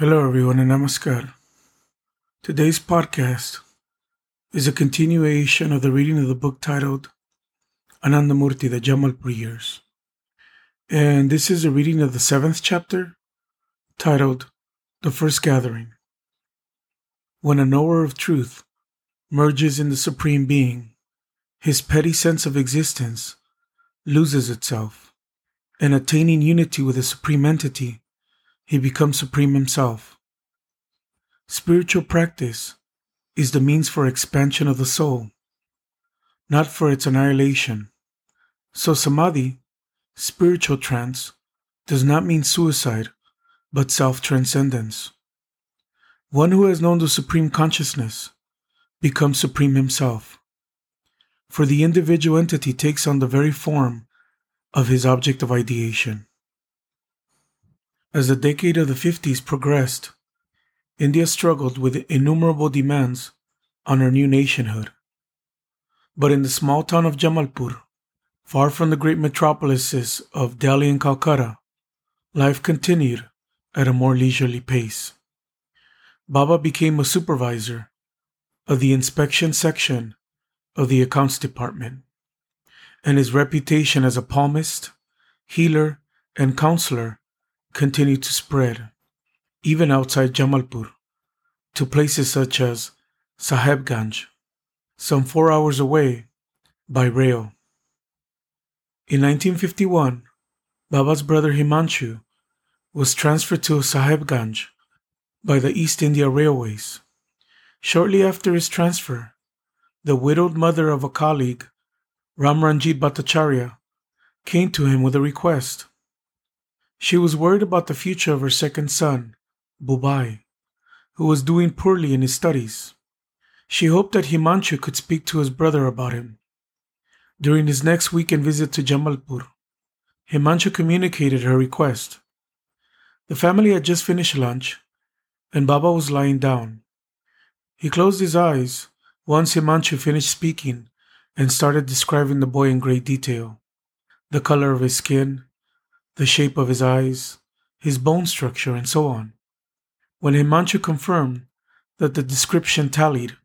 Hello, everyone, and namaskar. Today's podcast is a continuation of the reading of the book titled Anandamurti, the Jamalpur Years. And this is a reading of the seventh chapter titled The First Gathering. When a knower of truth merges in the Supreme Being, his petty sense of existence loses itself, and attaining unity with the Supreme Entity, he becomes Supreme himself. Spiritual practice is the means for expansion of the soul, not for its annihilation. So, samadhi, spiritual trance, does not mean suicide, but self transcendence. One who has known the Supreme Consciousness becomes Supreme himself for the individual entity takes on the very form of his object of ideation. As the decade of the 50s progressed, India struggled with innumerable demands on her new nationhood. But in the small town of Jamalpur, far from the great metropolises of Delhi and Calcutta, life continued at a more leisurely pace. Baba became a supervisor of the inspection section of the accounts department, and his reputation as a palmist, healer, and counselor continued to spread, even outside Jamalpur, to places such as Sahebganj, some four hours away by rail. In 1951, Baba's brother Himanshu was transferred to Sahebganj by the East India Railways. Shortly after his transfer, the widowed mother of a colleague, Ramranjit Bhattacharya, came to him with a request. She was worried about the future of her second son, Bubai, who was doing poorly in his studies. She hoped that Himanshu could speak to his brother about him. During his next weekend visit to Jamalpur, Himanshu communicated her request. The family had just finished lunch, and Baba was lying down. He closed his eyes once Himanshu finished speaking and started describing the boy in great detail the color of his skin, the shape of his eyes, his bone structure, and so on. When Himanshu confirmed that the description tallied,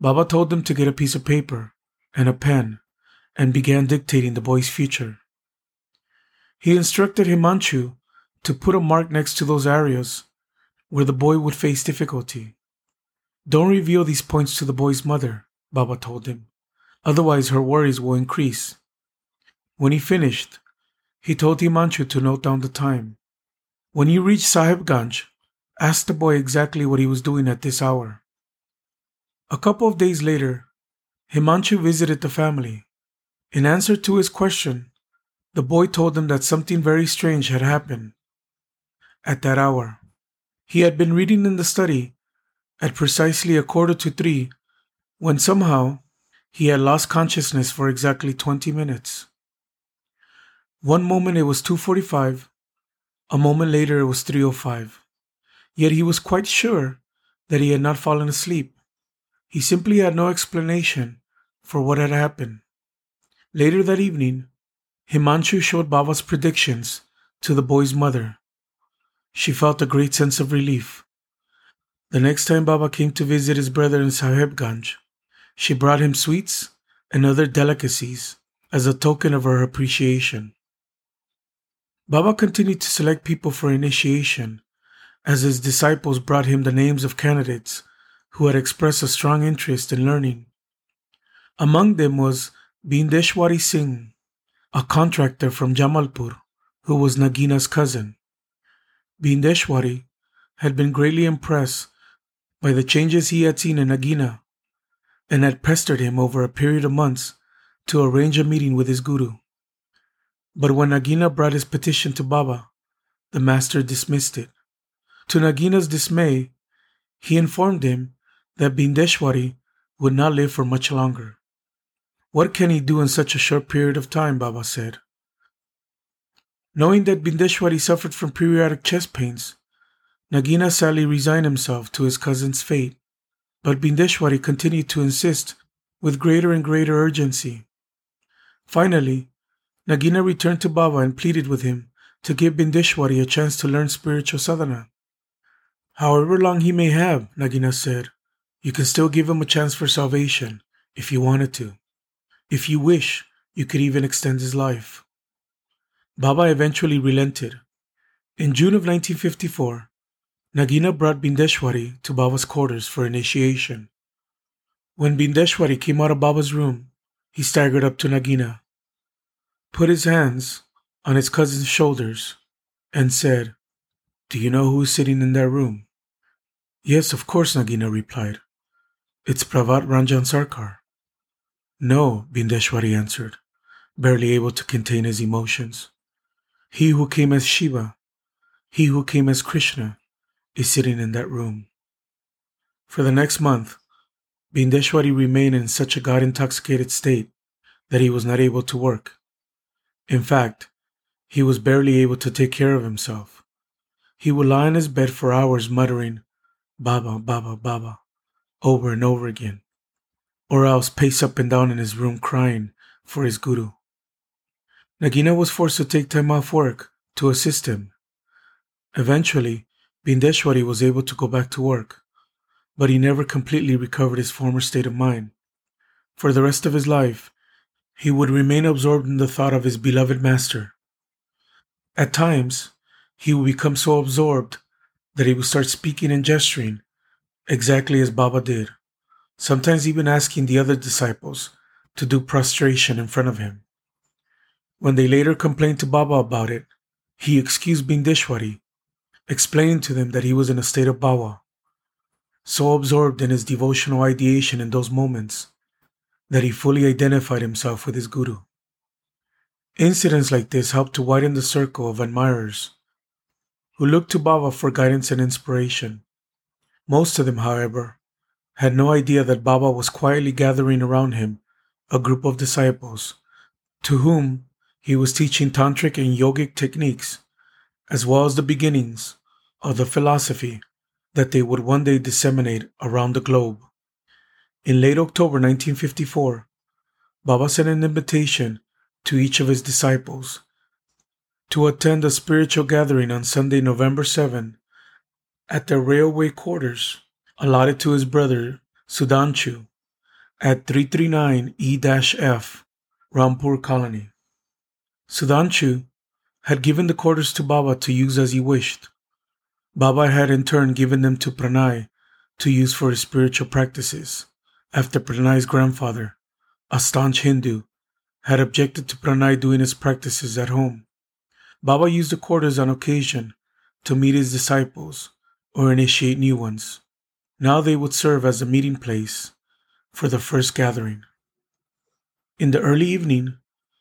Baba told him to get a piece of paper and a pen and began dictating the boy's future. He instructed Himanshu to put a mark next to those areas where the boy would face difficulty. Don't reveal these points to the boy's mother, Baba told him. Otherwise, her worries will increase. When he finished, he told Himanshu to note down the time. When you reach Sahebganj, ask the boy exactly what he was doing at this hour. A couple of days later, Himanshu visited the family. In answer to his question, the boy told him that something very strange had happened at that hour. He had been reading in the study at precisely a quarter to three when somehow he had lost consciousness for exactly 20 minutes. One moment it was 2:45, a moment later it was 3:05. Yet he was quite sure that he had not fallen asleep. He simply had no explanation for what had happened. Later that evening, Himanshu showed Baba's predictions to the boy's mother. She felt a great sense of relief. The next time Baba came to visit his brother in Sahebganj, she brought him sweets and other delicacies as a token of her appreciation. Baba continued to select people for initiation as his disciples brought him the names of candidates who had expressed a strong interest in learning. Among them was Bindeshwari Singh, a contractor from Jamalpur who was Nagina's cousin. Bindeshwari had been greatly impressed by the changes he had seen in Nagina and had pestered him over a period of months to arrange a meeting with his guru. But when Nagina brought his petition to Baba, the master dismissed it. To Nagina's dismay, he informed him that Bindeshwari would not live for much longer. What can he do in such a short period of time? Baba said. Knowing that Bindeshwari suffered from periodic chest pains, Nagina sadly resigned himself to his cousin's fate, but Bindeshwari continued to insist with greater and greater urgency. Finally, Nagina returned to Baba and pleaded with him to give Bindeshwari a chance to learn spiritual sadhana. However long he may have, Nagina said, you can still give him a chance for salvation if you wanted to. If you wish, you could even extend his life. Baba eventually relented. In June of 1954, Nagina brought Bindeshwari to Baba's quarters for initiation. When Bindeshwari came out of Baba's room, he staggered up to Nagina, put his hands on his cousin's shoulders, and said, Do you know who is sitting in that room? Yes, of course, Nagina replied. It's Prabhat Ranjan Sarkar. No, Bindeshwari answered, barely able to contain his emotions. He who came as Shiva, he who came as Krishna, is sitting in that room. For the next month, Bindeshwari remained in such a God intoxicated state that he was not able to work. In fact, he was barely able to take care of himself. He would lie on his bed for hours muttering, Baba, Baba, Baba, over and over again, or else pace up and down in his room crying for his guru. Nagina was forced to take time off work to assist him. Eventually, Bindeshwari was able to go back to work, but he never completely recovered his former state of mind. For the rest of his life, he would remain absorbed in the thought of his beloved master. At times, he would become so absorbed that he would start speaking and gesturing exactly as Baba did, sometimes even asking the other disciples to do prostration in front of him. When they later complained to Baba about it, he excused Bindeshwari, explaining to them that he was in a state of bhava, so absorbed in his devotional ideation in those moments that he fully identified himself with his guru. Incidents like this helped to widen the circle of admirers who looked to Baba for guidance and inspiration. Most of them, however, had no idea that Baba was quietly gathering around him a group of disciples to whom he was teaching tantric and yogic techniques, as well as the beginnings of the philosophy that they would one day disseminate around the globe. In late October 1954, Baba sent an invitation to each of his disciples to attend a spiritual gathering on Sunday, November 7, at the railway quarters allotted to his brother Sudhanshu at 339 E-F, Rampur Colony. Sudhanshu had given the quarters to Baba to use as he wished. Baba had in turn given them to Pranay to use for his spiritual practices, after Pranay's grandfather, a staunch Hindu, had objected to Pranay doing his practices at home. Baba used the quarters on occasion to meet his disciples or initiate new ones. Now they would serve as a meeting place for the first gathering. In the early evening,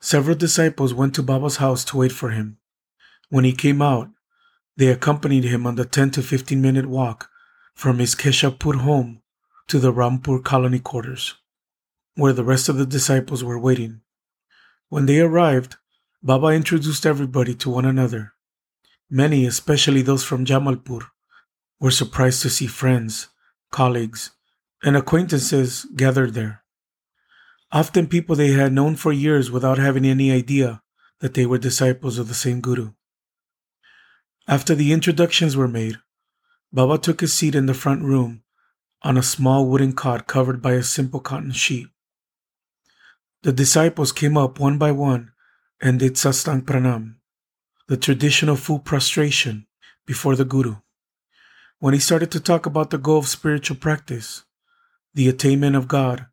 several disciples went to Baba's house to wait for him. When he came out, they accompanied him on the 10 to 15 minute walk from his Keshapur home to the Rampur colony quarters, where the rest of the disciples were waiting. When they arrived, Baba introduced everybody to one another. Many, especially those from Jamalpur, were surprised to see friends, colleagues, and acquaintances gathered there. Often people they had known for years without having any idea that they were disciples of the same Guru. After the introductions were made, Baba took his seat in the front room on a small wooden cot covered by a simple cotton sheet. The disciples came up one by one and did Sastang Pranam, the traditional full prostration before the Guru. When he started to talk about the goal of spiritual practice, the attainment of God,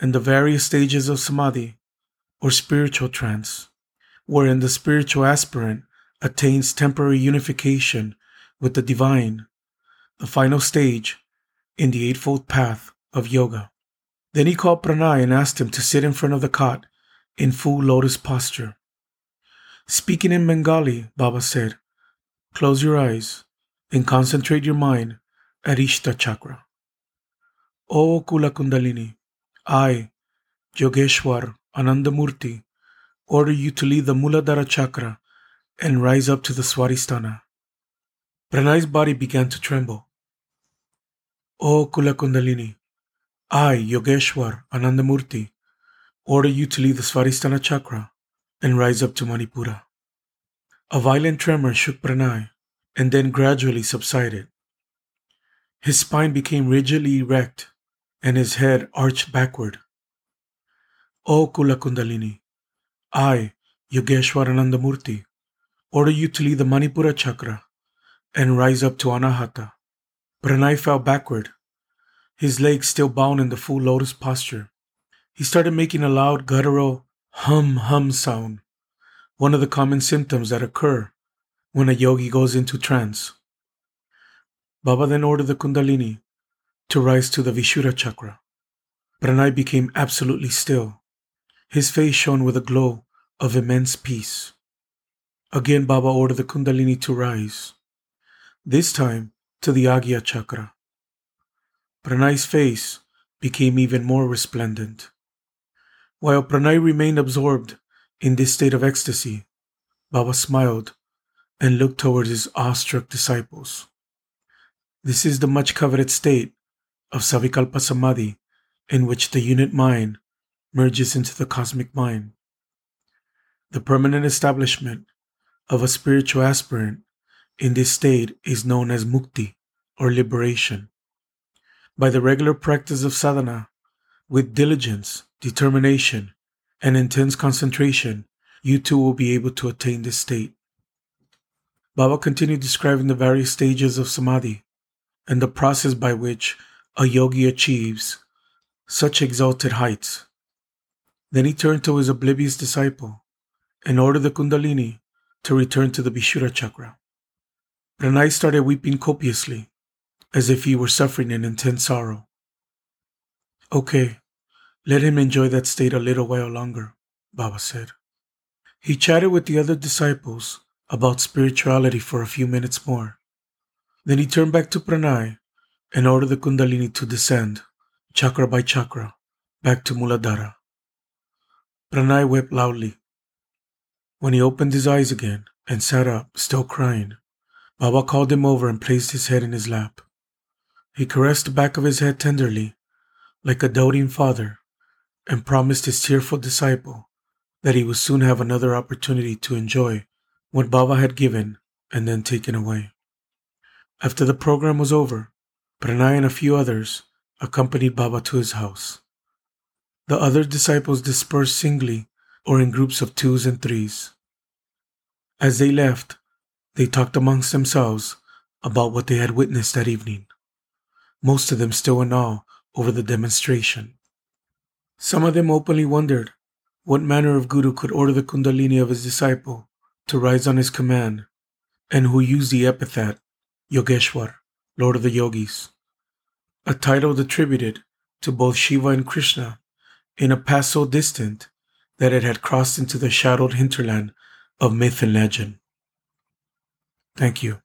and the various stages of samadhi, or spiritual trance, wherein the spiritual aspirant attains temporary unification with the divine, the final stage in the Eightfold Path of Yoga. Then he called Pranay and asked him to sit in front of the cot in full lotus posture. Speaking in Bengali, Baba said, Close your eyes and concentrate your mind at Ishta Chakra. O Kula Kundalini, I, Yogeshwar Anandamurti, order you to leave the Muladhara Chakra and rise up to the Swadhisthana. Pranay's body began to tremble. O Kula Kundalini, I, Yogeshwar Anandamurti, order you to leave the Swadhisthana Chakra and rise up to Manipura. A violent tremor shook Pranay and then gradually subsided. His spine became rigidly erect and his head arched backward. O Kula Kundalini, I, Yogeshwar Anandamurti, order you to leave the Manipura chakra and rise up to Anahata. Pranay fell backward, his legs still bound in the full lotus posture. He started making a loud guttural hum hum sound, one of the common symptoms that occur when a yogi goes into trance. Baba then ordered the Kundalini to rise to the Vishuddha chakra. Pranay became absolutely still. His face shone with a glow of immense peace. Again, Baba ordered the Kundalini to rise, this time to the Agya chakra. Pranay's face became even more resplendent. While Pranay remained absorbed in this state of ecstasy, Baba smiled and looked towards his awestruck disciples. This is the much coveted state of Savikalpa Samadhi in which the unit mind merges into the cosmic mind. The permanent establishment of a spiritual aspirant in this state is known as mukti or liberation. By the regular practice of sadhana, with diligence, determination, and intense concentration, you too will be able to attain this state. Baba continued describing the various stages of samadhi and the process by which a yogi achieves such exalted heights. Then he turned to his oblivious disciple and ordered the Kundalini to return to the Vishuddha chakra. Pranay started weeping copiously, as if he were suffering an intense sorrow. Okay, let him enjoy that state a little while longer, Baba said. He chatted with the other disciples about spirituality for a few minutes more. Then he turned back to Pranay and ordered the Kundalini to descend, chakra by chakra, back to Muladhara. Pranay wept loudly. When he opened his eyes again and sat up, still crying, Baba called him over and placed his head in his lap. He caressed the back of his head tenderly, like a doting father, and promised his tearful disciple that he would soon have another opportunity to enjoy what Baba had given and then taken away. After the program was over, Pranay and a few others accompanied Baba to his house. The other disciples dispersed singly or in groups of twos and threes. As they left, they talked amongst themselves about what they had witnessed that evening, most of them still in awe over the demonstration. Some of them openly wondered what manner of guru could order the kundalini of his disciple to rise on his command, and who used the epithet Yogeshwar, Lord of the Yogis, a title attributed to both Shiva and Krishna in a past so distant that it had crossed into the shadowed hinterland of myth and legend. Thank you.